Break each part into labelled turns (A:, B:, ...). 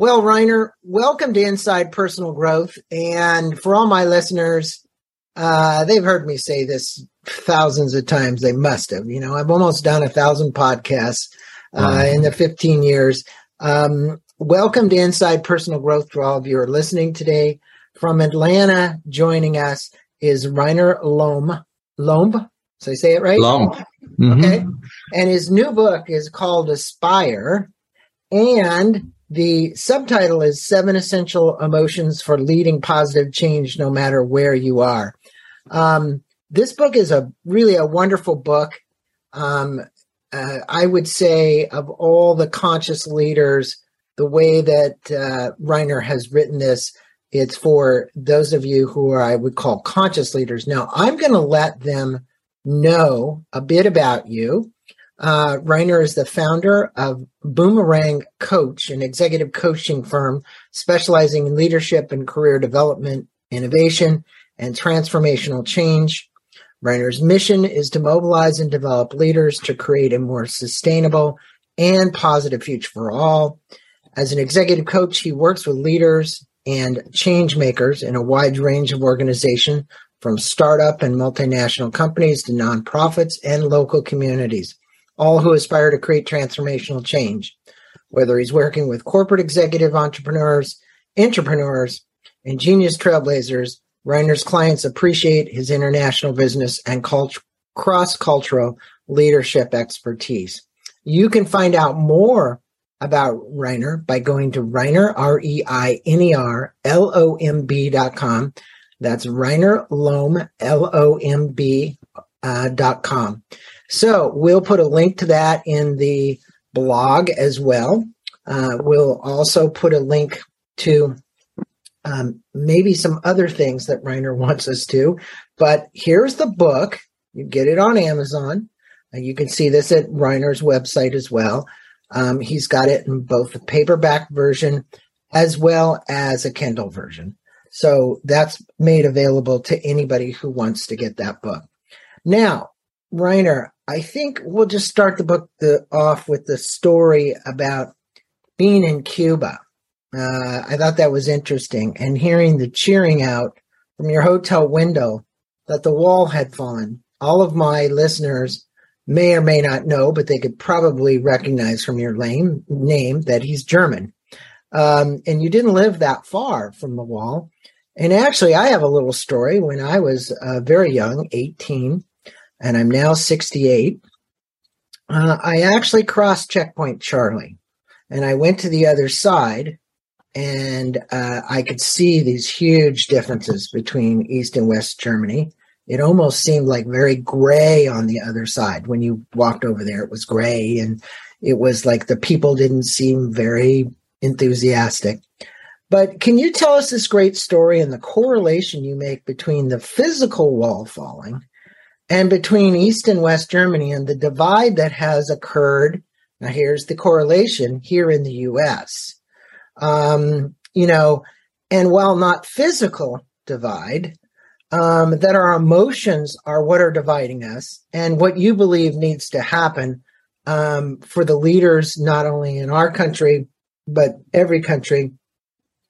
A: Well, Reiner, welcome to Inside Personal Growth. And for all my listeners, uh, they've heard me say this thousands of times. They must have. You know, I've almost done a thousand podcasts uh, wow. in the 15 years. Um, welcome to Inside Personal Growth to all of you who are listening today. From Atlanta, joining us is Reiner Lomb. Lomb? So I say it right?
B: Lomb.
A: Mm-hmm. Okay. And his new book is called Aspire. And the subtitle is Seven Essential Emotions for Leading Positive Change No Matter Where You Are. Um, this book is a really a wonderful book. Um, uh, I would say of all the conscious leaders, the way that uh, Reiner has written this, it's for those of you who are, I would call conscious leaders. Now, I'm going to let them know a bit about you. Uh, Reiner is the founder of Boomerang Coach, an executive coaching firm specializing in leadership and career development, innovation, and transformational change. Reiner's mission is to mobilize and develop leaders to create a more sustainable and positive future for all. As an executive coach, he works with leaders and change makers in a wide range of organizations, from startup and multinational companies to nonprofits and local communities all who aspire to create transformational change. Whether he's working with corporate executive entrepreneurs, entrepreneurs, and genius trailblazers, Reiner's clients appreciate his international business and cult- cross cultural leadership expertise. You can find out more about Reiner by going to Reiner, R E I N E R L O M B dot com. That's Reiner Lomb, L O M B uh, dot com. So we'll put a link to that in the blog as well. Uh, we'll also put a link to um, maybe some other things that Reiner wants us to. But here's the book. You get it on Amazon. And you can see this at Reiner's website as well. Um, he's got it in both the paperback version as well as a Kindle version. So that's made available to anybody who wants to get that book. Now, Reiner, I think we'll just start the book the, off with the story about being in Cuba. Uh, I thought that was interesting, and hearing the cheering out from your hotel window that the wall had fallen. All of my listeners may or may not know, but they could probably recognize from your name, name that he's German. Um, and you didn't live that far from the wall. And actually, I have a little story. When I was uh, very young, 18, and I'm now 68. Uh, I actually crossed checkpoint Charlie and I went to the other side and uh, I could see these huge differences between East and West Germany. It almost seemed like very gray on the other side. When you walked over there, it was gray and it was like the people didn't seem very enthusiastic. But can you tell us this great story and the correlation you make between the physical wall falling and between East and West Germany and the divide that has occurred. Now, here's the correlation here in the US. Um, you know, and while not physical divide, um, that our emotions are what are dividing us and what you believe needs to happen um, for the leaders, not only in our country, but every country.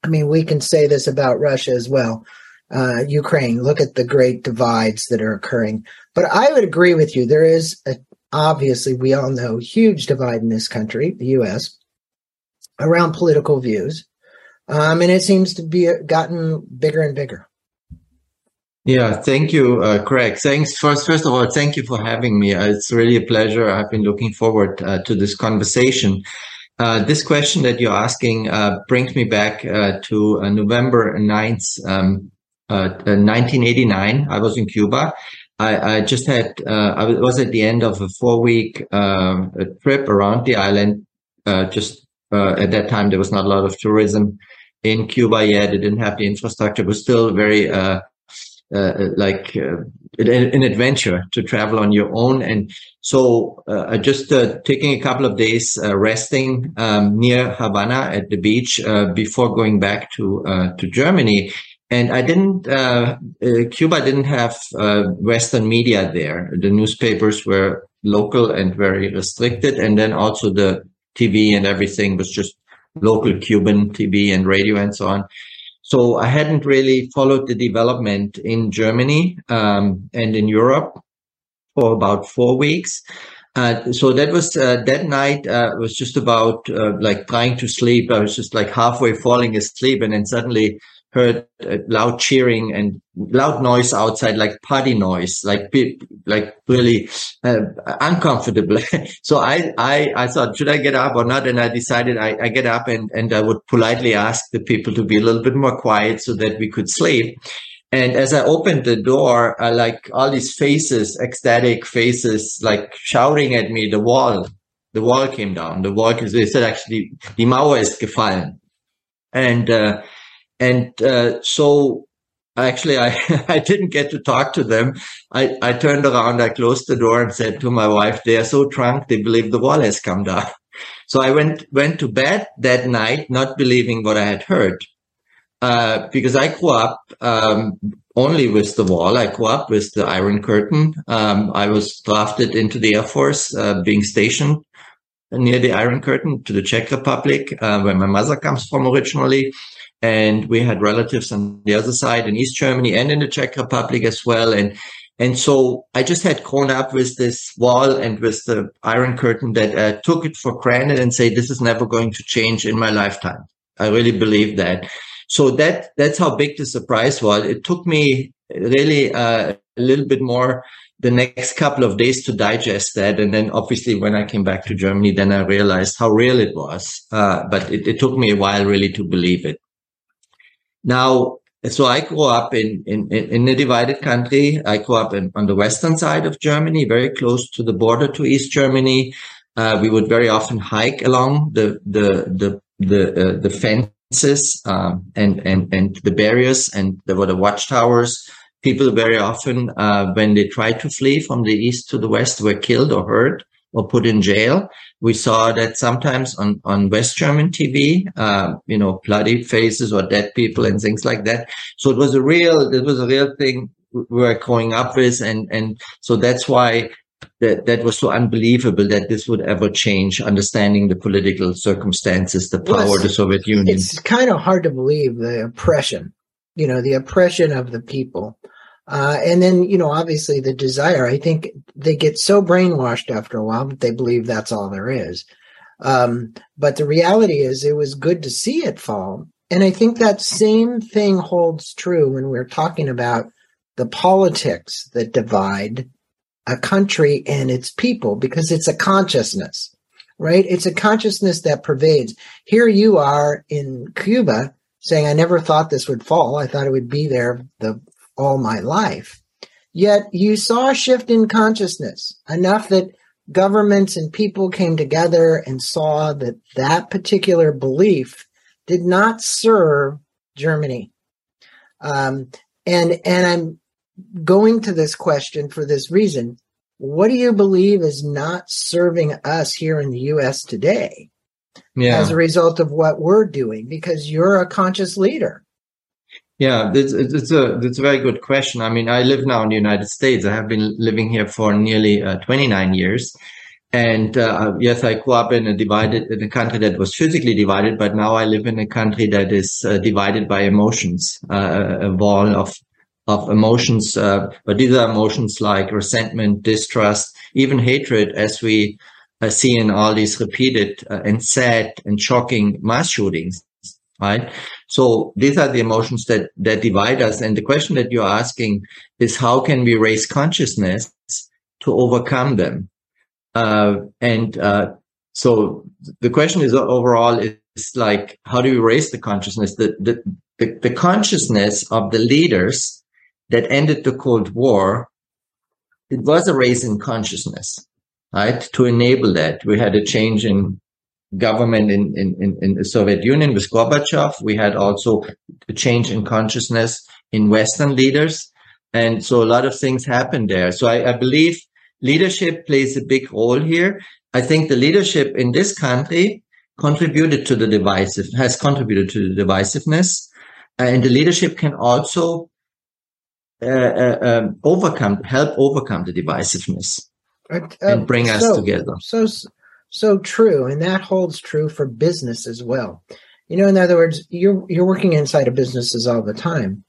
A: I mean, we can say this about Russia as well uh, Ukraine. Look at the great divides that are occurring. But I would agree with you. There is a, obviously, we all know, huge divide in this country, the U.S., around political views, um, and it seems to be gotten bigger and bigger.
B: Yeah, thank you, uh, Craig. Thanks first. First of all, thank you for having me. Uh, it's really a pleasure. I've been looking forward uh, to this conversation. Uh, this question that you're asking uh, brings me back uh, to November 9th, um, 1989. Uh, I was in Cuba. I, I just had, uh, I was at the end of a four week uh, trip around the island. just at that time, there was not a lot of tourism in Cuba yet. It didn't have the infrastructure. Was still very uh, like uh, an adventure to travel on your own. And so uh, just taking a couple of days resting um, near Havana at the beach before going back to to Germany and I didn't. Uh, uh, Cuba didn't have uh, Western media there. The newspapers were local and very restricted, and then also the TV and everything was just local Cuban TV and radio and so on. So I hadn't really followed the development in Germany um, and in Europe for about four weeks. Uh, so that was uh, that night uh, was just about uh, like trying to sleep. I was just like halfway falling asleep, and then suddenly heard loud cheering and loud noise outside, like party noise, like like really uh, uncomfortable. so I, I I thought, should I get up or not? And I decided I, I get up and and I would politely ask the people to be a little bit more quiet so that we could sleep. And as I opened the door, I like all these faces, ecstatic faces, like shouting at me. The wall, the wall came down. The wall, they said actually, die Mauer ist gefallen. And uh, and uh, so actually I, I didn't get to talk to them. I, I turned around, I closed the door and said to my wife, they are so drunk, they believe the wall has come down. So I went, went to bed that night, not believing what I had heard. Uh, because I grew up, um, only with the wall. I grew up with the Iron Curtain. Um, I was drafted into the Air Force, uh, being stationed near the Iron Curtain to the Czech Republic, uh, where my mother comes from originally and we had relatives on the other side in East Germany and in the Czech Republic as well. And and so I just had grown up with this wall and with the Iron Curtain that uh, took it for granted and say this is never going to change in my lifetime. I really believe that. So that that's how big the surprise was. It took me really uh, a little bit more the next couple of days to digest that. And then obviously when I came back to Germany, then I realized how real it was. Uh, but it, it, took me a while really to believe it. Now, so I grew up in, in, in a divided country. I grew up in, on the western side of Germany, very close to the border to East Germany. Uh, we would very often hike along the, the, the, the, uh, the fences, um, and, and, and the barriers and there were the watchtowers. People very often, uh, when they tried to flee from the east to the west were killed or hurt or put in jail. We saw that sometimes on, on West German TV, uh, you know, bloody faces or dead people and things like that. So it was a real, it was a real thing we were growing up with. And, and so that's why that, that was so unbelievable that this would ever change, understanding the political circumstances, the power well, of the Soviet Union.
A: It's kind of hard to believe the oppression, you know, the oppression of the people uh, and then, you know, obviously the desire, I think they get so brainwashed after a while that they believe that's all there is. Um, but the reality is it was good to see it fall. And I think that same thing holds true when we're talking about the politics that divide a country and its people because it's a consciousness, right? It's a consciousness that pervades. Here you are in Cuba saying, I never thought this would fall. I thought it would be there the all my life. Yet you saw a shift in consciousness enough that governments and people came together and saw that that particular belief did not serve Germany. Um, and and I'm going to this question for this reason. What do you believe is not serving us here in the U.S. today yeah. as a result of what we're doing? Because you're a conscious leader.
B: Yeah, it's, it's a it's a very good question. I mean, I live now in the United States. I have been living here for nearly uh, 29 years, and uh, yes, I grew up in a divided in a country that was physically divided, but now I live in a country that is uh, divided by emotions, uh, a wall of of emotions. Uh, but these are emotions like resentment, distrust, even hatred, as we uh, see in all these repeated and sad and shocking mass shootings right? So these are the emotions that, that divide us. And the question that you're asking is how can we raise consciousness to overcome them? Uh, and, uh, so the question is overall is like, how do we raise the consciousness? The, the, the, the consciousness of the leaders that ended the Cold War, it was a raise in consciousness, right? To enable that, we had a change in government in, in, in the Soviet Union with Gorbachev. We had also a change in consciousness in Western leaders. And so a lot of things happened there. So I, I believe leadership plays a big role here. I think the leadership in this country contributed to the divisive, has contributed to the divisiveness. Uh, and the leadership can also uh, uh, um, overcome, help overcome the divisiveness and bring
A: so,
B: us together.
A: So so true. And that holds true for business as well. You know, in other words, you're you're working inside of businesses all the time.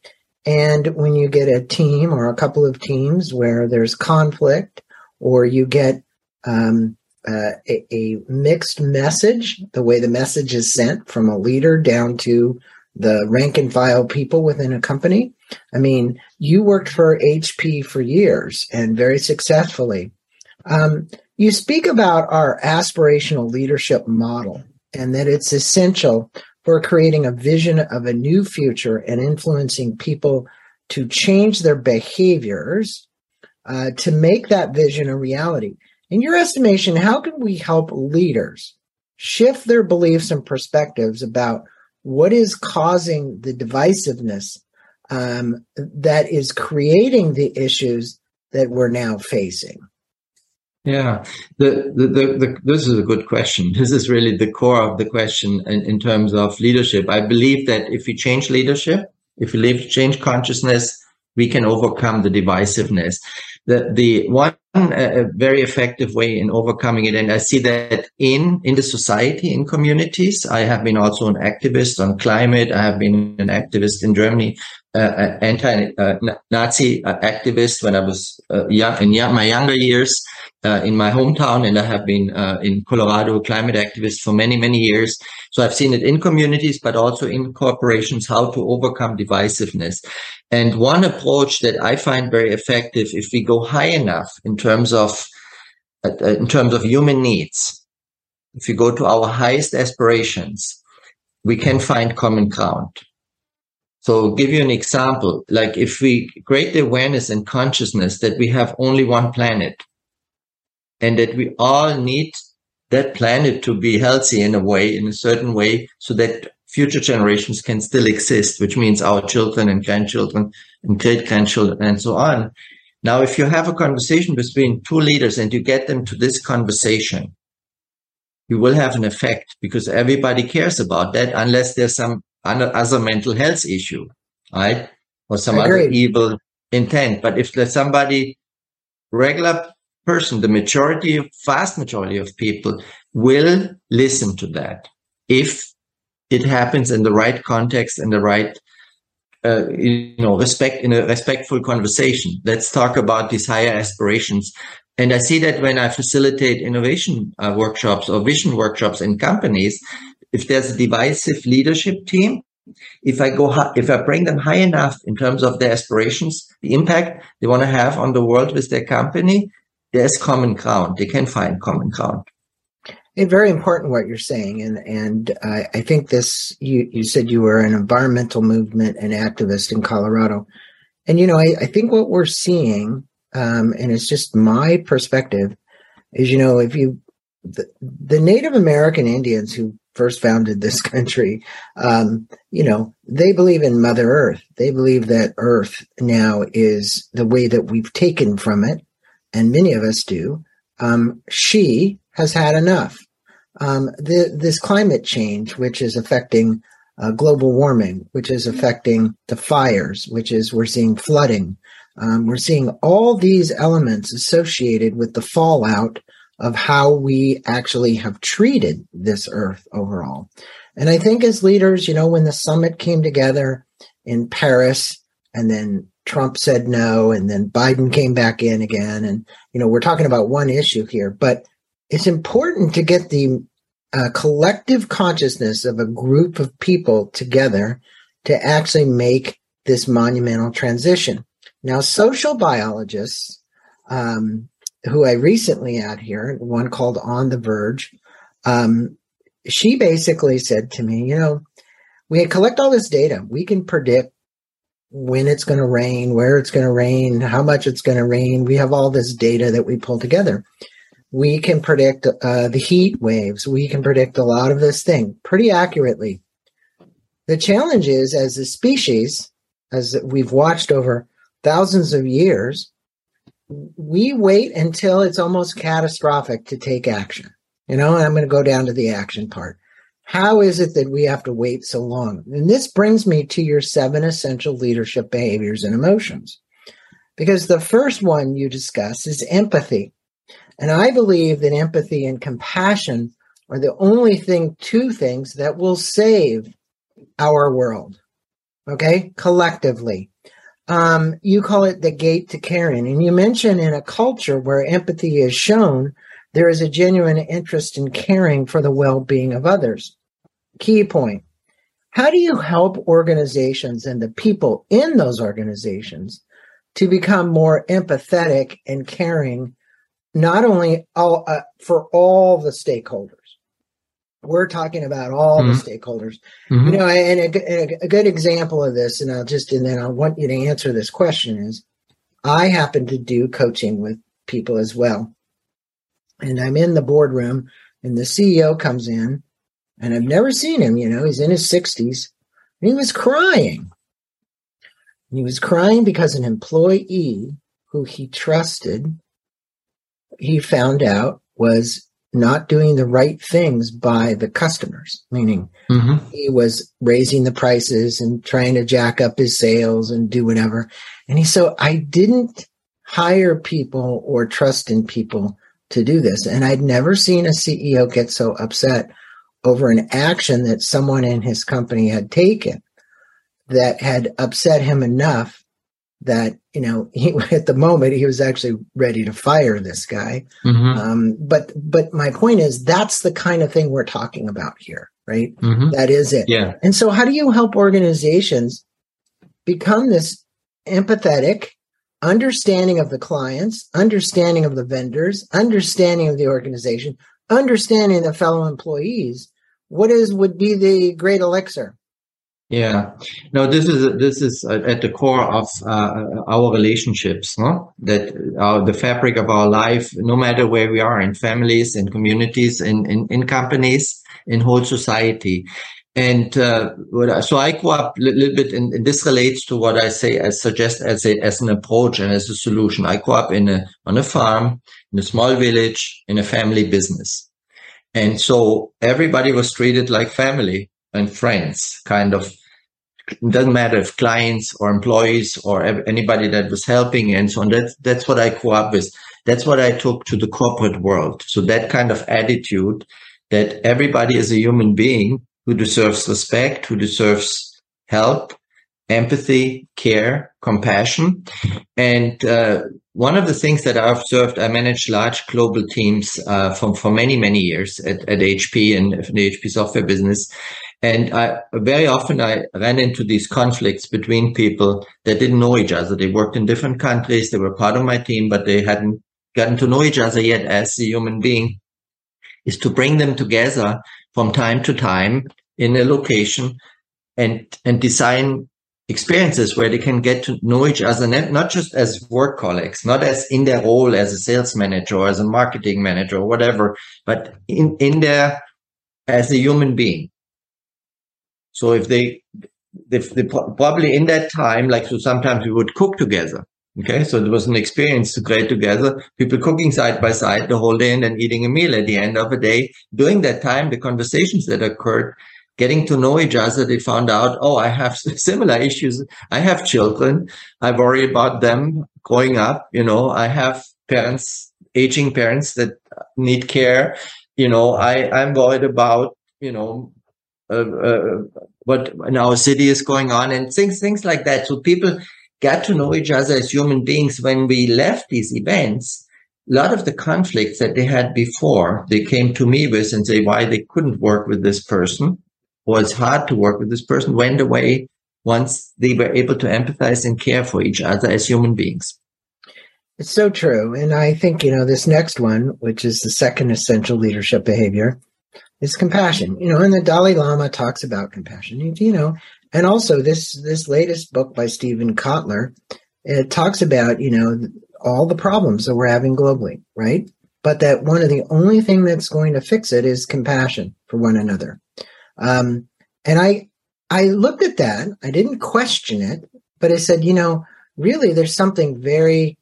A: And when you get a team or a couple of teams where there's conflict or you get um, uh, a, a, mixed message, the way the message is sent from a leader down to the rank and file people within a company. I mean, you worked for HP for years and very successfully. Um, you speak about our aspirational leadership model and that it's essential for creating a vision of a new future and influencing people to change their behaviors uh, to make that vision a reality. In your estimation, how can we help leaders shift their beliefs and perspectives about what is causing the divisiveness um, that is creating the issues that we're now facing?
B: Yeah, the, the, the, the, this is a good question. This is really the core of the question in, in terms of leadership. I believe that if we change leadership, if we leave, change consciousness, we can overcome the divisiveness the the one uh, very effective way in overcoming it. And i see that in in the society in communities. I have been also an activist on climate. I have been an activist in germany uh, uh anti-nazi uh, activist when i was uh, young in young, my younger years uh, in my hometown. And i have been in colorado climate activist for many many years. So i've seen it in communities but also in corporations how to overcome divisiveness. And one approach that I find very effective, if we go high enough in terms of uh, uh, in terms of human needs, if we go to our highest aspirations, we can find common ground. So give you an example. Like if we create the awareness and consciousness that we have only one planet and that we all need that planet to be healthy in a way, in a certain way, so that future generations can still exist, which means our children and grandchildren and great grandchildren and so on. Now, if you have a conversation between two leaders and you get them to this conversation, you will have an effect because everybody cares about that unless there's some other mental health issue, right? Or some other evil intent. But if there's somebody, regular person, the majority, vast majority of people will listen to that if it happens in the right context and the right uh, you know respect in a respectful conversation. Let's talk about these higher aspirations. And i see that when i facilitate innovation uh, workshops or vision workshops in companies if there's a divisive leadership team if i go if i bring them high enough in terms of their aspirations the impact they want to have on the world with their company there's common ground. They can find common ground
A: it's very important what you're saying, and and I, I think this. You you said you were an environmental movement and activist in Colorado, and you know I, I think what we're seeing, um, and it's just my perspective, is you know if you the, the Native American Indians who first founded this country, um, you know, they believe in Mother Earth. They believe that Earth now is the way that we've taken from it, and many of us do. Um, she has had enough. Um, the, this climate change, which is affecting uh, global warming, which is affecting the fires, which is we're seeing flooding. Um, we're seeing all these elements associated with the fallout of how we actually have treated this earth overall. And I think as leaders, you know, when the summit came together in Paris and then Trump said no, and then Biden came back in again. And, you know, we're talking about one issue here, but it's important to get the uh, collective consciousness of a group of people together to actually make this monumental transition. Now, social biologists, um, who I recently had here, one called On the Verge, um, she basically said to me, you know, we collect all this data. We can predict when it's going to rain, where it's going to rain, how much it's going to rain. We have all this data that we pull together we can predict uh, the heat waves. We can predict a lot of this thing pretty accurately. The challenge is, as a species, as we've watched over thousands of years, we wait until it's almost catastrophic to take action. You know, I'm going to go down to the action part. How is it that we have to wait so long? And this brings me to your seven essential leadership behaviors and emotions. Because the first one you discuss is empathy. And I believe that empathy and compassion are the only thing, two things that will save our world. Okay. Collectively. Um, you call it the gate to caring. And you mention in a culture where empathy is shown, there is a genuine interest in caring for the well being of others. Key point. How do you help organizations and the people in those organizations to become more empathetic and caring, not only all, uh, for all the stakeholders? We're talking about all mm-hmm. the stakeholders. Mm-hmm. You know, and a, a, good example of this, and I'll just, and then I want you to answer this question is I happen to do coaching with people as well. And I'm in the boardroom and the CEO comes in and I've never seen him, you know, he's in his 60s and he was crying. And he was crying because an employee who he trusted, he found out was not doing the right things by the customers, meaning mm-hmm. he was raising the prices and trying to jack up his sales and do whatever. And he so I didn't hire people or trust in people to do this. And I'd never seen a CEO get so upset over an action that someone in his company had taken that had upset him enough that you know he at the moment he was actually ready to fire this guy. Mm-hmm. um, but but my point is that's the kind of thing we're talking about here right? Mm-hmm. that is it.
B: Yeah.
A: And so how do you help organizations become this empathetic understanding of the clients understanding of the vendors understanding of the organization understanding the fellow employees? What is would be the great elixir
B: yeah, no, this is this is at the core of uh, our relationships, no? That the fabric of our life, no matter where we are, in families, in communities, in in, in companies, in whole society. And uh, so I grew up a little bit, and this relates to what I say, I suggest as a as an approach and as a solution. I grew up in a on a farm, in a small village, in a family business, and so everybody was treated like family and friends, kind of it doesn't matter if clients or employees or anybody that was helping and so on. That's, that's what I grew up with. That's what I took to the corporate world. So that kind of attitude that everybody is a human being who deserves respect, who deserves help, empathy, care, compassion. And uh, one of the things that I observed, I managed large global teams uh, for, for many, many years at, at HP and the HP software business. And I, very often I ran into these conflicts between people that didn't know each other. They worked in different countries. They were part of my team, but they hadn't gotten to know each other yet as a human being is to bring them together from time to time in a location and, and design experiences where they can get to know each other, not just as work colleagues, not as in their role as a sales manager or as a marketing manager or whatever, but in, in their, as a human being so if they, if they probably in that time, like so sometimes we would cook together. Okay. So it was an experience to create together, people cooking side by side the whole day and then eating a meal at the end of a day. During that time, the conversations that occurred, getting to know each other, they found out, oh, I have similar issues. I have children. I worry about them growing up. You know, I have parents, aging parents that need care. You know, I, I'm worried about, you know, Uh, uh, what in our city is going on and things things like that. So people got to know each other as human beings when we left these events. A lot of the conflicts that they had before, they came to me with and say why they couldn't work with this person, or it's hard to work with this person, went away once they were able to empathize and care for each other as human beings.
A: It's so true. And I think, you know, this next one, which is the second essential leadership behavior, is compassion. You know, and the Dalai Lama talks about compassion. You know, and also this this latest book by Steven Kotler, it talks about you know all the problems that we're having globally, right? But that one of the only thing that's going to fix it is compassion for one another. Um, and I I looked at that. I didn't question it, but I said, you know, really, there's something very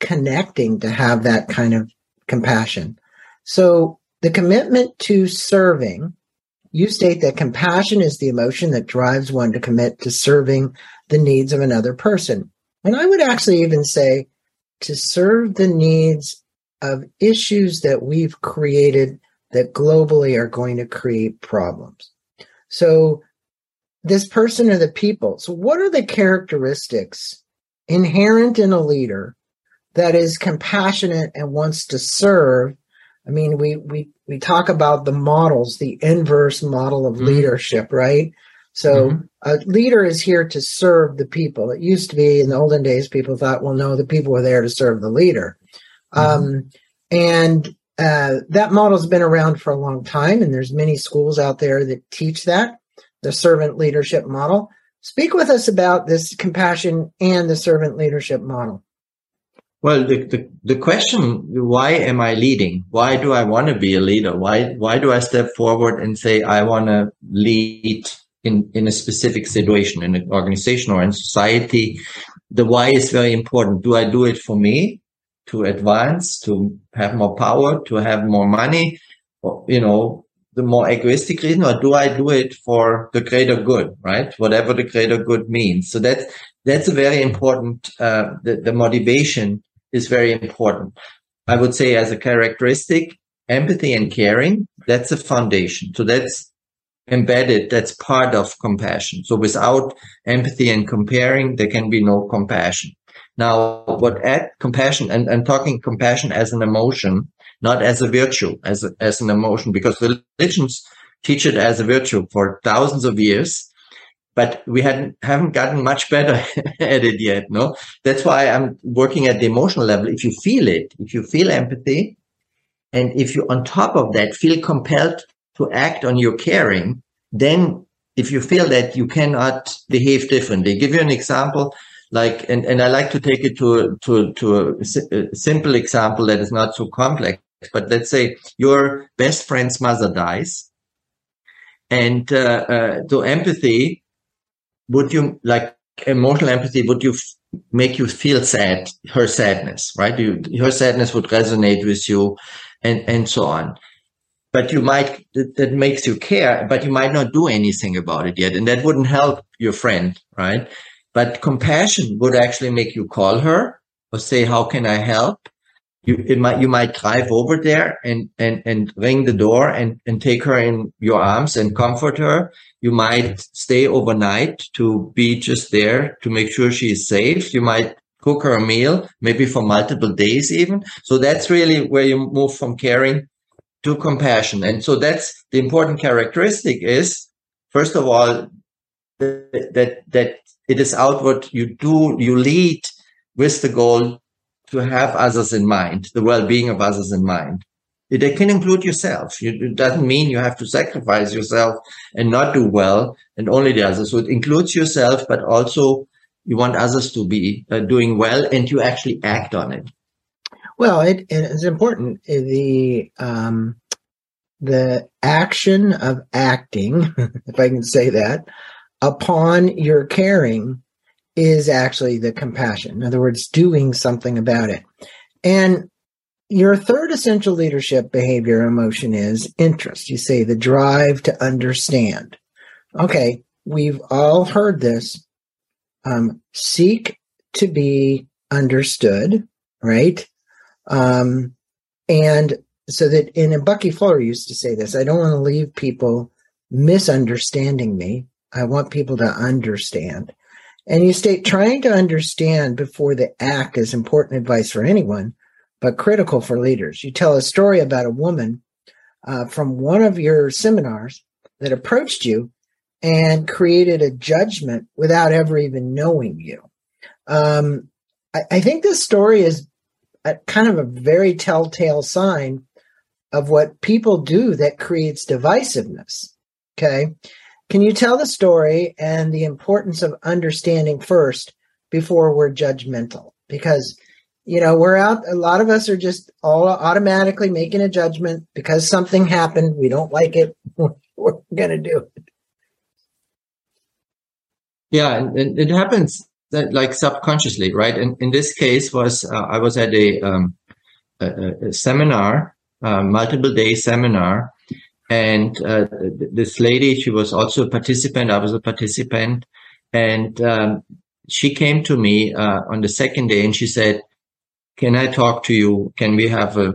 A: connecting to have that kind of compassion. So the commitment to serving, you state that compassion is the emotion that drives one to commit to serving the needs of another person. And I would actually even say to serve the needs of issues that we've created that globally are going to create problems. So, this person or the people. So, what are the characteristics inherent in a leader that is compassionate and wants to serve? I mean, we we we talk about the models, the inverse model of mm-hmm. leadership, right? So mm-hmm. a leader is here to serve the people. It used to be in the olden days, people thought, well, no, the people were there to serve the leader. Mm-hmm. Um, and uh, that model's been around for a long time, and there's many schools out there that teach that the servant leadership model. Speak with us about this compassion and the servant leadership model.
B: Well, the, the, the question, why am I leading? Why do I want to be a leader? Why, why do I step forward and say, I want to lead in, in a specific situation, in an organization or in society? The why is very important. Do I do it for me to advance, to have more power, to have more money? Or, you know, the more egoistic reason, or do I do it for the greater good, right? Whatever the greater good means. So that's, that's a very important, uh, the, the motivation is very important. I would say as a characteristic, empathy and caring, that's a foundation. So that's embedded. That's part of compassion. So without empathy and comparing, there can be no compassion. Now, what at compassion and, and talking compassion as an emotion, not as a virtue, as a, as an emotion, because religions teach it as a virtue for thousands of years but we hadn't haven't gotten much better at it yet no? That's why i'm working at the emotional level. If you feel it if you feel empathy and if you on top of that feel compelled to act on your caring then if you feel that you cannot behave differently. Give you an example like and, and i like to take it to to to a, a simple example that is not so complex but let's say your best friend's mother dies and uh, uh, empathy would you like emotional empathy would you f- make you feel sad her sadness right? You, her sadness would resonate with you and and so on. But you might that, that makes you care but you might not do anything about it yet and that wouldn't help your friend right? But compassion would actually make you call her or say how can i help? You it might you might drive over there and and and ring the door and and take her in your arms and comfort her you might stay overnight to be just there to make sure she is safe. You might cook her a meal maybe for multiple days even. So that's really where you move from caring to compassion. And so that's the important characteristic is first of all that that it is outward. You do you lead with the goal to have others in mind, the well-being of others in mind. It, can include yourself. It doesn't mean you have to sacrifice yourself and not do well and only the others. So it includes yourself, but also you want others to be uh, doing well and you actually act on it.
A: Well, it, it's important. The, um, the action of acting, if I can say that, upon your caring is actually the compassion. In other words, doing something about it. And your third essential leadership behavior emotion is interest. You say the drive to understand. Okay, we've all heard this. Um, seek to be understood, right? Um, and so that, and Bucky Fuller used to say this I don't want to leave people misunderstanding me. I want people to understand. And you state trying to understand before the act is important advice for anyone, but critical for leaders. You tell a story about a woman uh, from one of your seminars that approached you and created a judgment without ever even knowing you. Um, I, I think this story is a, kind of a very telltale sign of what people do that creates divisiveness. Okay. Can you tell the story and the importance of understanding first before we're judgmental? Because, you know, we're out, a lot of us are just all automatically making a judgment because something happened. We don't like it. we're going to do it.
B: Yeah, and it happens that like subconsciously, right? And in this case was, uh, I was at a, um, a, a seminar, a multiple day seminar and uh, this lady, she was also a participant. I was a participant. And um, she came to me uh, on the second day and she said, can I talk to you? Can we have a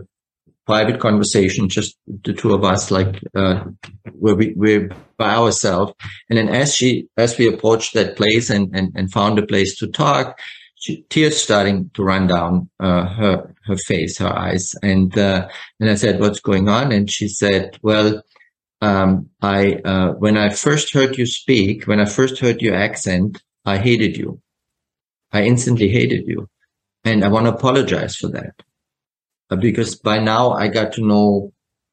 B: private conversation, just the two of us, like uh, where we we're by ourselves. And then as she as we approached that place and and, and found a place to talk, she, tears starting to run down uh, her her face, her eyes, and uh, and I said, "What's going on?" And she said, "Well." Um, I uh, when I first heard you speak, when I first heard your accent, I hated you. I instantly hated you, and I want to apologize for that. Uh, because by now I got to know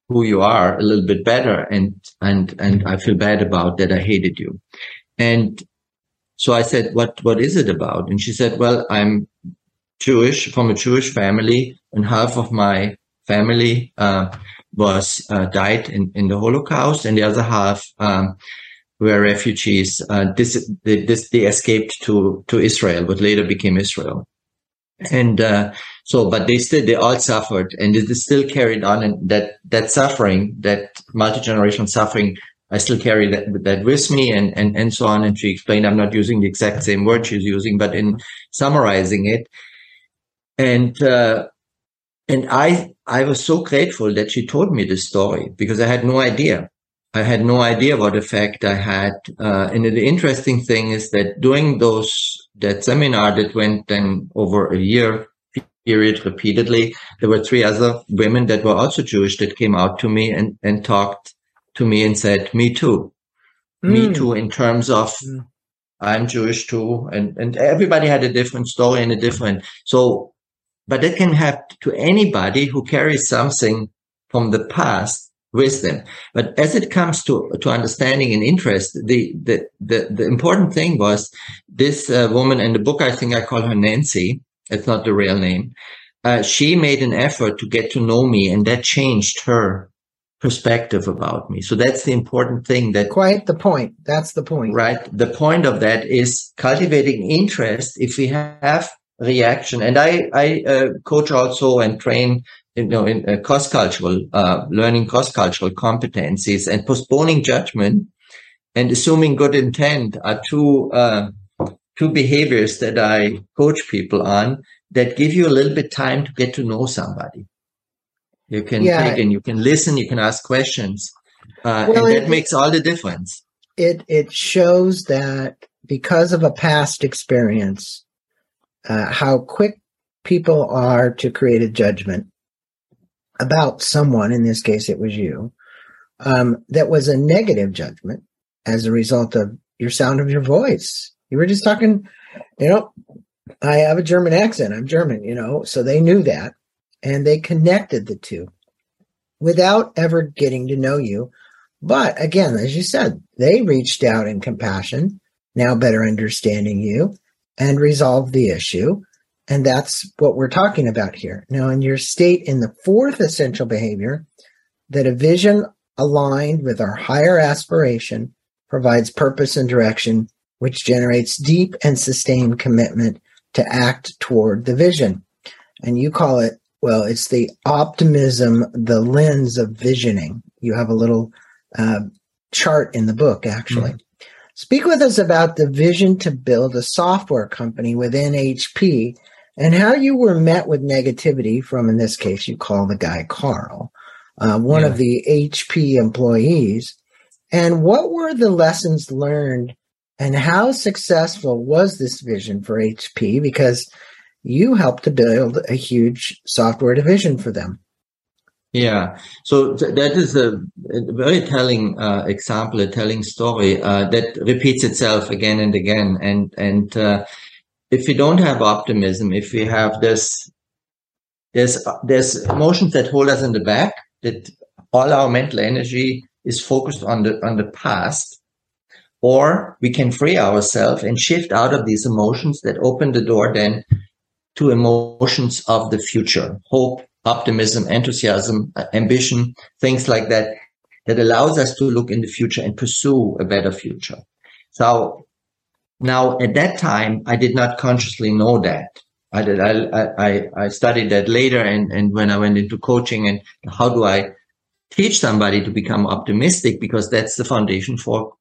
B: who you are a little bit better and and and I feel bad about that I hated you. And so I said, What what is it about? And she said, Well, I'm Jewish from a Jewish family, and half of my family uh, was uh, died in, in the Holocaust, and the other half um, were refugees. Uh, this, this, they escaped to to Israel, what later became Israel. And uh, so, but they still, they all suffered and it is still carried on. And that, that suffering, that multi-generational suffering, I still carry that, that with me and, and, and so on. And she explained, I'm not using the exact same word she's using, but in summarizing it. And, uh, and I, I was so grateful that she told me this story because I had no idea. I had no idea what effect I had. Uh, and the interesting thing is that during those, that seminar that went then over a year, period repeatedly. There were three other women that were also Jewish that came out to me and, and talked to me and said, me too. Mm. Me too, in terms of mm. I'm Jewish too. And, and everybody had a different story and a different, so, but that can happen to anybody who carries something from the past with them. But as it comes to, to understanding and interest, the, the, the, the important thing was this uh, woman in the book, I think I call her Nancy. It's not the real name. Uh, she made an effort to get to know me and that changed her perspective about me. So that's the important thing that
A: quite the point. That's the point.
B: Right. The point of that is cultivating interest. If we have reaction and I, I uh, coach also and train, you know, in uh, cross cultural, uh, learning cross cultural competencies and postponing judgment and assuming good intent are two, uh, two behaviors that I coach people on that give you a little bit time to get to know somebody. You can yeah. take and you can listen, you can ask questions, uh, well, and that it, makes all the difference.
A: It it shows that because of a past experience, uh, how quick people are to create a judgment about someone. In this case, it was you. Um, that was a negative judgment as a result of your sound of your voice you were just talking, you know, I have a German accent. I'm German, you know, so they knew that and they connected the two without ever getting to know you. But again, as you said, they reached out in compassion, now better understanding you and resolved the issue. And that's what we're talking about here. Now, in your state in the fourth essential behavior, that a vision aligned with our higher aspiration provides purpose and direction which generates deep and sustained commitment to act toward the vision. And you call it, well, it's the optimism, the lens of visioning. You have a little uh, chart in the book, actually. Mm-hmm. Speak with us about the vision to build a software company within HP and how you were met with negativity from, in this case, you call the guy Carl, uh, one yeah. of the HP employees. And what were the lessons learned and how successful was this vision for HP? Because you helped to build a huge software division for them.
B: Yeah, so th- that is a, a very telling uh, example, a telling story uh, that repeats itself again and again. And and uh, if we don't have optimism, if we have this, there's there's emotions that hold us in the back. That all our mental energy is focused on the on the past, or we can free ourselves and shift out of these emotions that open the door then to emotions of the future, hope, optimism, enthusiasm, uh, ambition, things like that, that allows us to look in the future and pursue a better future. So now at that time, I did not consciously know that. I did, I, I, I studied that later. And, and when I went into coaching and how do I teach somebody to become optimistic? Because that's the foundation for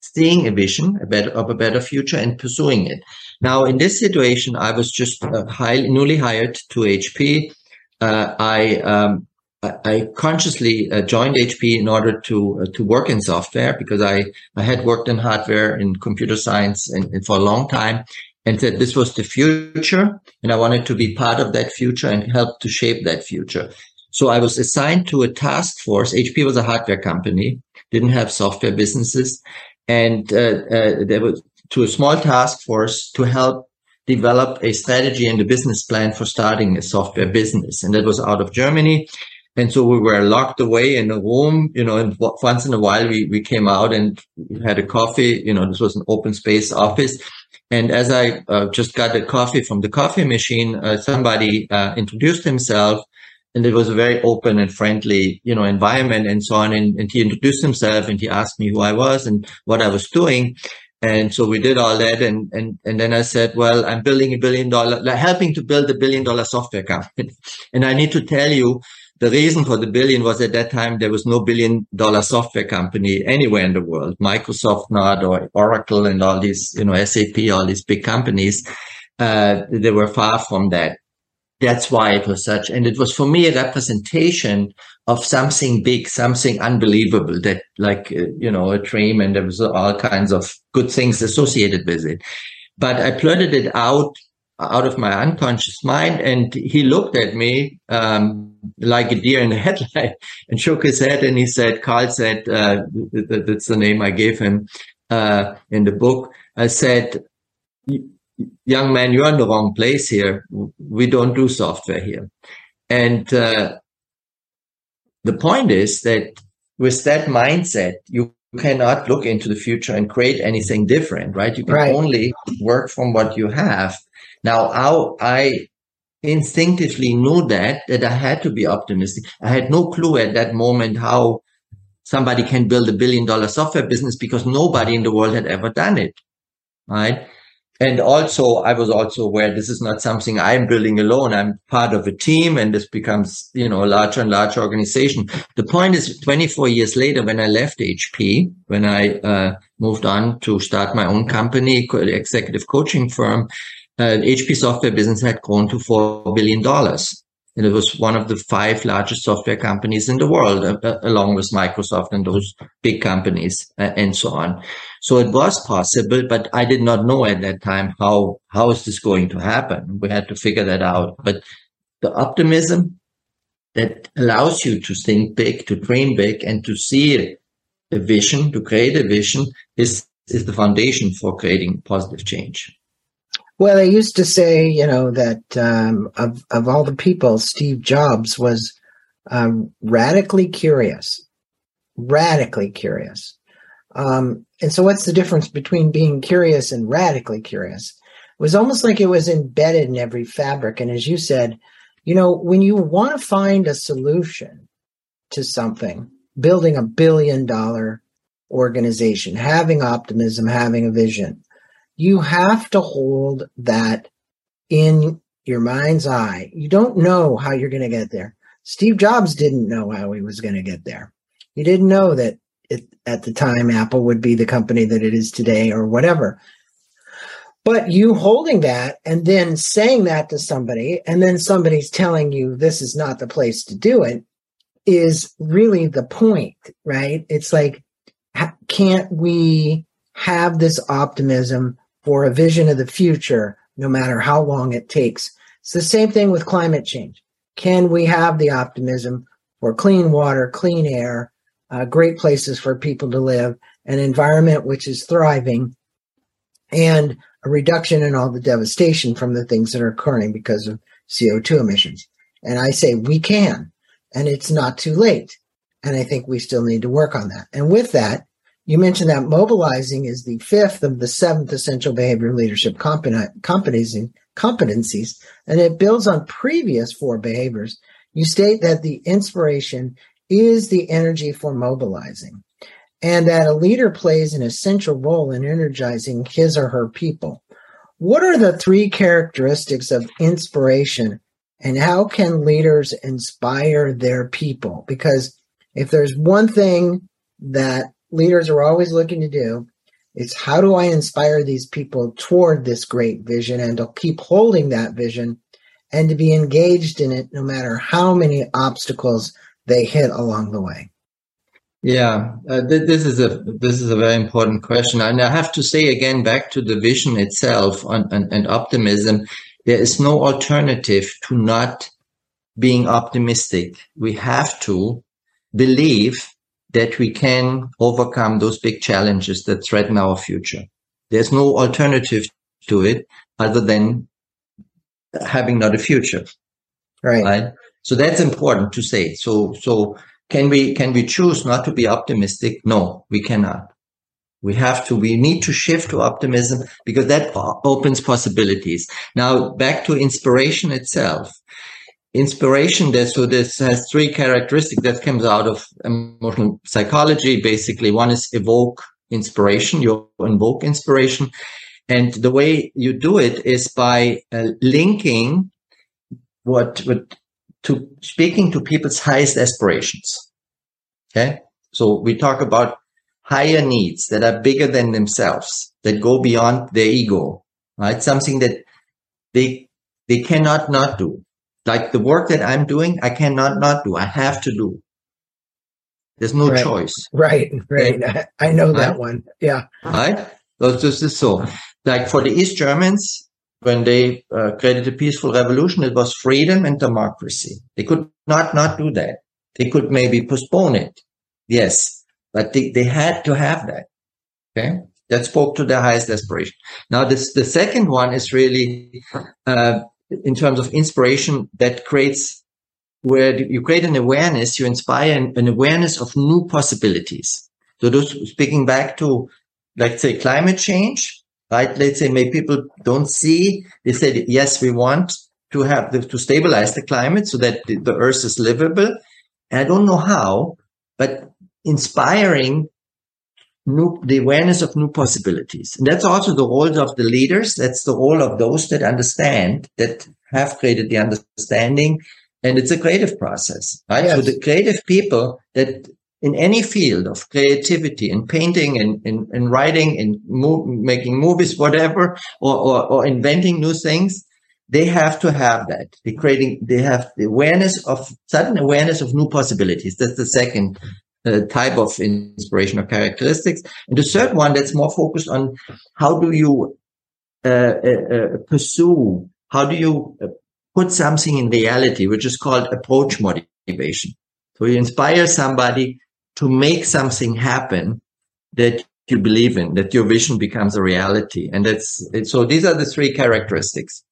B: seeing a vision a better, of a better future and pursuing it. Now, in this situation, I was just uh, newly hired to HP. Uh, I, um, I consciously uh, joined HP in order to uh, to work in software because I, I had worked in hardware in computer science and, and for a long time and that this was the future and I wanted to be part of that future and help to shape that future. So I was assigned to a task force. HP was a hardware company, didn't have software businesses, and uh, uh, there was to a small task force to help develop a strategy and a business plan for starting a software business, and that was out of Germany. And so we were locked away in a room, you know, and once in a while we, we came out and had a coffee, you know, this was an open space office. And as I uh, just got the coffee from the coffee machine, uh, somebody uh, introduced himself and it was a very open and friendly, you know, environment and so on. And, and, he introduced himself and he asked me who I was and what I was doing. And so we did all that. And, and, and then I said, well, I'm building a billion dollar, like helping to build a billion dollar software company. And I need to tell you the reason for the billion was at that time there was no billion dollar software company anywhere in the world. Microsoft not or Oracle and all these, you know, SAP, all these big companies. Uh, they were far from that that's why it was such. And it was for me a representation of something big, something unbelievable that like, uh, you know, a dream and there was all kinds of good things associated with it. But I blurted it out out of my unconscious mind and he looked at me um, like a deer in the headlight and shook his head and he said carl said uh, that's the name i gave him uh, in the book i said young man, you're in the wrong place here. We don't do software here. And uh, the point is that with that mindset, you cannot look into the future and create anything different, right? You can right. only work from what you have. Now, how I instinctively knew that, that I had to be optimistic. I had no clue at that moment how somebody can build a billion dollar software business because nobody in the world had ever done it, right? And also, I was also aware this is not something I'm building alone. I'm part of a team and this becomes, you know, a larger and larger organization. The point is 24 years later, when I left HP, when I uh, moved on to start my own company, executive coaching firm, uh, HP software business had grown to $4 billion. And it was one of the five largest software companies in the world, uh, uh, along with Microsoft and those big companies uh, and so on. So it was possible, but I did not know at that time how, how is this going to happen? We had to figure that out. But the optimism that allows you to think big, to dream big and to see a vision, to create a vision is, is the foundation for creating positive change.
A: Well, they used to say, you know, that um, of of all the people, Steve Jobs was um, radically curious, radically curious. Um, and so, what's the difference between being curious and radically curious? It was almost like it was embedded in every fabric. And as you said, you know, when you want to find a solution to something, building a billion dollar organization, having optimism, having a vision, you have to hold that in your mind's eye. You don't know how you're going to get there. Steve Jobs didn't know how he was going to get there. He didn't know that it, at the time Apple would be the company that it is today or whatever. But you holding that and then saying that to somebody, and then somebody's telling you this is not the place to do it, is really the point, right? It's like, can't we have this optimism for a vision of the future, no matter how long it takes. It's the same thing with climate change. Can we have the optimism for clean water, clean air, uh, great places for people to live, an environment which is thriving, and a reduction in all the devastation from the things that are occurring because of CO2 emissions? And I say we can, and it's not too late. And I think we still need to work on that. And with that, you mentioned that mobilizing is the fifth of the seventh essential behavior leadership competencies, and it builds on previous four behaviors. You state that the inspiration is the energy for mobilizing, and that a leader plays an essential role in energizing his or her people. What are the three characteristics of inspiration, and how can leaders inspire their people? Because if there's one thing that leaders are always looking to do It's how do I inspire these people toward this great vision and to keep holding that vision and to be engaged in it no matter how many obstacles they hit along the way?
B: Yeah, uh, th- this is a this is a very important question, and I have to say again back to the vision itself on, and, and optimism. There is no alternative to not being optimistic. We have to believe that we can overcome those big challenges that threaten our future. There's no alternative to it other than having not a future.
A: Right.
B: Right. So that's important to say. So, so can we, can we choose not to be optimistic? No, we cannot. We have to, we need to shift to optimism because that opens possibilities. Now back to inspiration itself inspiration there so this has three characteristics that comes out of emotional psychology. Basically one is evoke inspiration you invoke inspiration. And the way you do it is by uh, linking what, what to speaking to people's highest aspirations. Okay? So we talk about higher needs that are bigger than themselves that go beyond their ego right? Something that they they cannot not do like the work that I'm doing, I cannot not do. I have to do. There's no
A: right.
B: choice.
A: Right, right. I, I know that right? one. Yeah.
B: Right. So just is so. Like for the East Germans, when they uh, created a peaceful revolution, it was freedom and democracy. They could not not do that. They could maybe postpone it. Yes, but they, they had to have that. Okay. That spoke to their highest aspiration. Now, this, the second one is really, uh, in terms of inspiration that creates where you create an awareness, you inspire an, an awareness of new possibilities. So those speaking back to, let's say, climate change, right? Let's say maybe people don't see, they said, yes, we want to have the, to stabilize the climate so that the, the earth is livable. And I don't know how, but inspiring new, the awareness of new possibilities. And that's also the role of the leaders. That's the role of those that understand, that have created the understanding. And it's a creative process, right? Yes. So the creative people that in any field of creativity in painting and in, in, in, writing and mo- making movies, whatever, or, or, or inventing new things, they have to have that. They creating, they have the awareness of sudden awareness of new possibilities. That's the second uh, type of inspiration or characteristics. And the third one that's more focused on how do you uh, uh, uh pursue, how do you uh, put something in reality, which is called approach motivation. So you inspire somebody to make something happen that you believe in, that your vision becomes a reality. And that's so these are the three characteristics.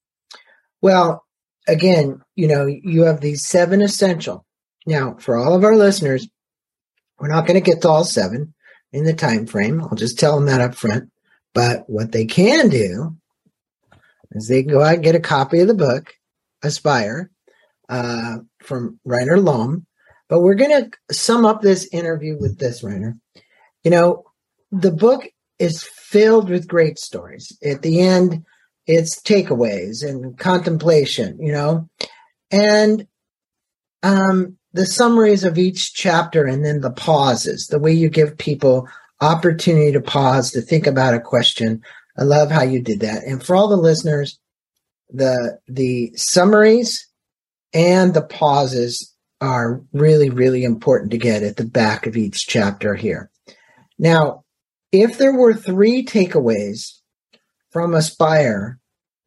A: Well, again, you know, you have these seven essential. Now, for all of our listeners, we're not going to get to all seven in the time frame. I'll just tell them that up front. But what they can do is they can go out and get a copy of the book, Aspire, uh, from Reiner Lomb. But we're going to sum up this interview with this, Reiner. You know, the book is filled with great stories. At the end, it's takeaways and contemplation, you know, and um, the summaries of each chapter and then the pauses, the way you give people opportunity to pause to think about a question. I love how you did that. And for all the listeners, the the summaries and the pauses are really really important to get at the back of each chapter here. Now, if there were three takeaways from Aspire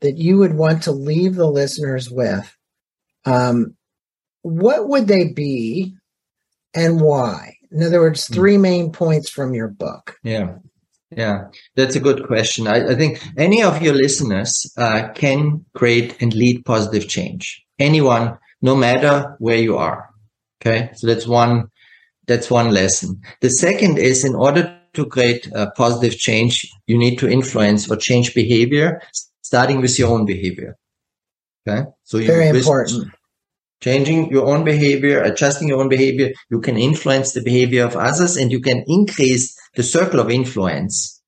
A: that you would want to leave the listeners with, um, what would they be and why? In other words, hmm. three main points from your book.
B: Yeah. Yeah, that's a good question. I, I think any of your listeners uh, can create and lead positive change. Anyone, no matter where you are. Okay, so that's one. That's one lesson. The second is in order to create a positive change, you need to influence or change behavior, starting with your own behavior. Okay,
A: so very important
B: changing your own behavior, adjusting your own behavior, you can influence the behavior of others and you can increase the circle of influence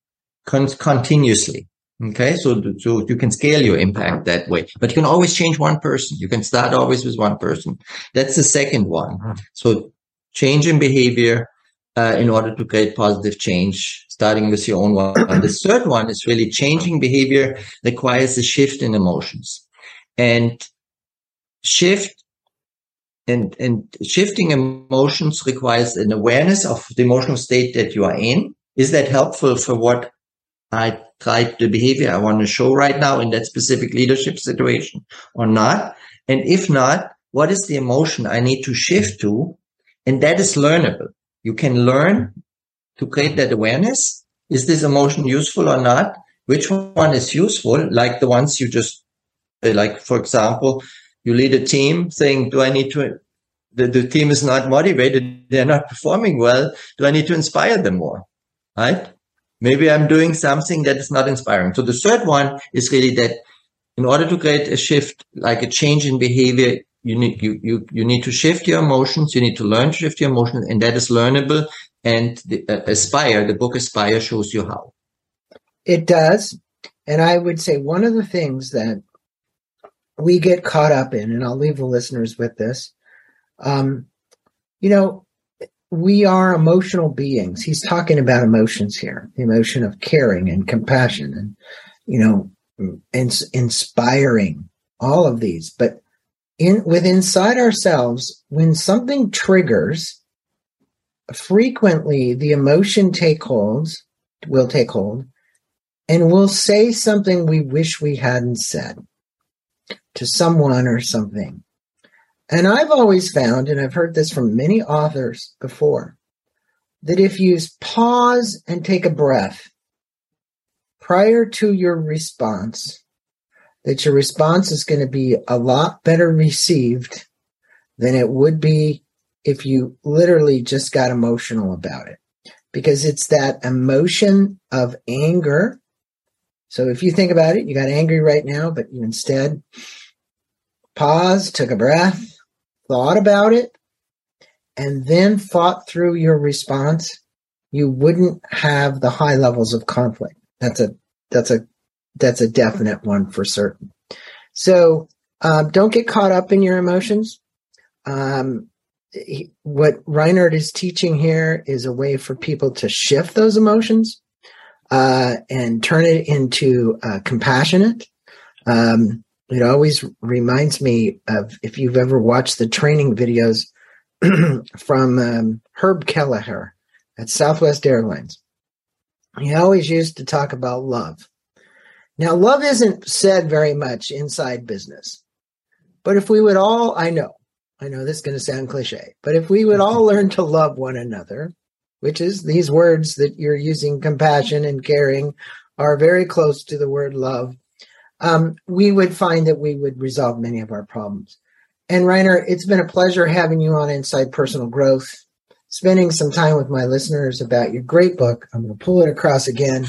B: con- continuously. Okay. So, so you can scale your impact that way, but you can always change one person. You can start always with one person. That's the second one. So change in behavior, uh, in order to create positive change, starting with your own one. And the third one is really changing behavior requires a shift in emotions and shift and, and shifting emotions requires an awareness of the emotional state that you are in. Is that helpful for what I tried the behavior I want to show right now in that specific leadership situation or not? And if not, what is the emotion I need to shift to? And that is learnable. You can learn to create that awareness. Is this emotion useful or not? Which one is useful? Like the ones you just, like, for example, you lead a team saying, do I need to, the, the team is not motivated. They're not performing well. Do I need to inspire them more? Right? Maybe I'm doing something that is not inspiring. So the third one is really that in order to create a shift, like a change in behavior, you need you you you need to shift your emotions. You need to learn to shift your emotions, and that is learnable. And the, uh, Aspire, the book Aspire, shows you how.
A: It does, and I would say one of the things that we get caught up in, and I'll leave the listeners with this. Um, you know, we are emotional beings. He's talking about emotions here, the emotion of caring and compassion, and you know, inspiring all of these, but in with inside ourselves when something triggers frequently the emotion take holds will take hold and we'll say something we wish we hadn't said to someone or something and i've always found and i've heard this from many authors before that if you pause and take a breath prior to your response that your response is going to be a lot better received than it would be if you literally just got emotional about it. Because it's that emotion of anger. So if you think about it, you got angry right now, but you instead paused, took a breath, thought about it, and then thought through your response, you wouldn't have the high levels of conflict. That's a that's a that's a definite one for certain. So um, don't get caught up in your emotions. Um, he, what Reinhard is teaching here is a way for people to shift those emotions uh, and turn it into uh, compassionate. Um, it always reminds me of if you've ever watched the training videos from um, Herb Kelleher at Southwest Airlines. He always used to talk about love. Now, love isn't said very much inside business, but if we would all, I know, I know this is going to sound cliche, but if we would all learn to love one another, which is these words that you're using, compassion and caring, are very close to the word love, um, we would find that we would resolve many of our problems. And Reiner, it's been a pleasure having you on Inside Personal Growth, spending some time with my listeners about your great book. I'm going to pull it across again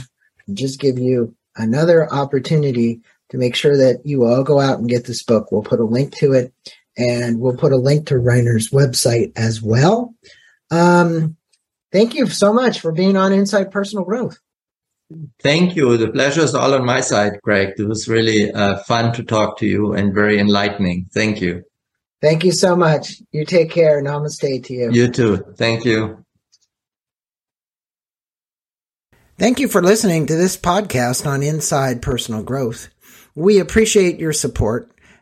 A: and just give you another opportunity to make sure that you all go out and get this book. We'll put a link to it and we'll put a link to Reiner's website as well. Um, thank you so much for being on Inside Personal Growth.
B: Thank you. The pleasure is all on my side, Greg. It was really uh, fun to talk to you and very enlightening. Thank you.
A: Thank you so much. You take care. Namaste to you.
B: You too. Thank you.
A: Thank you for listening to this podcast on Inside Personal Growth. We appreciate your support.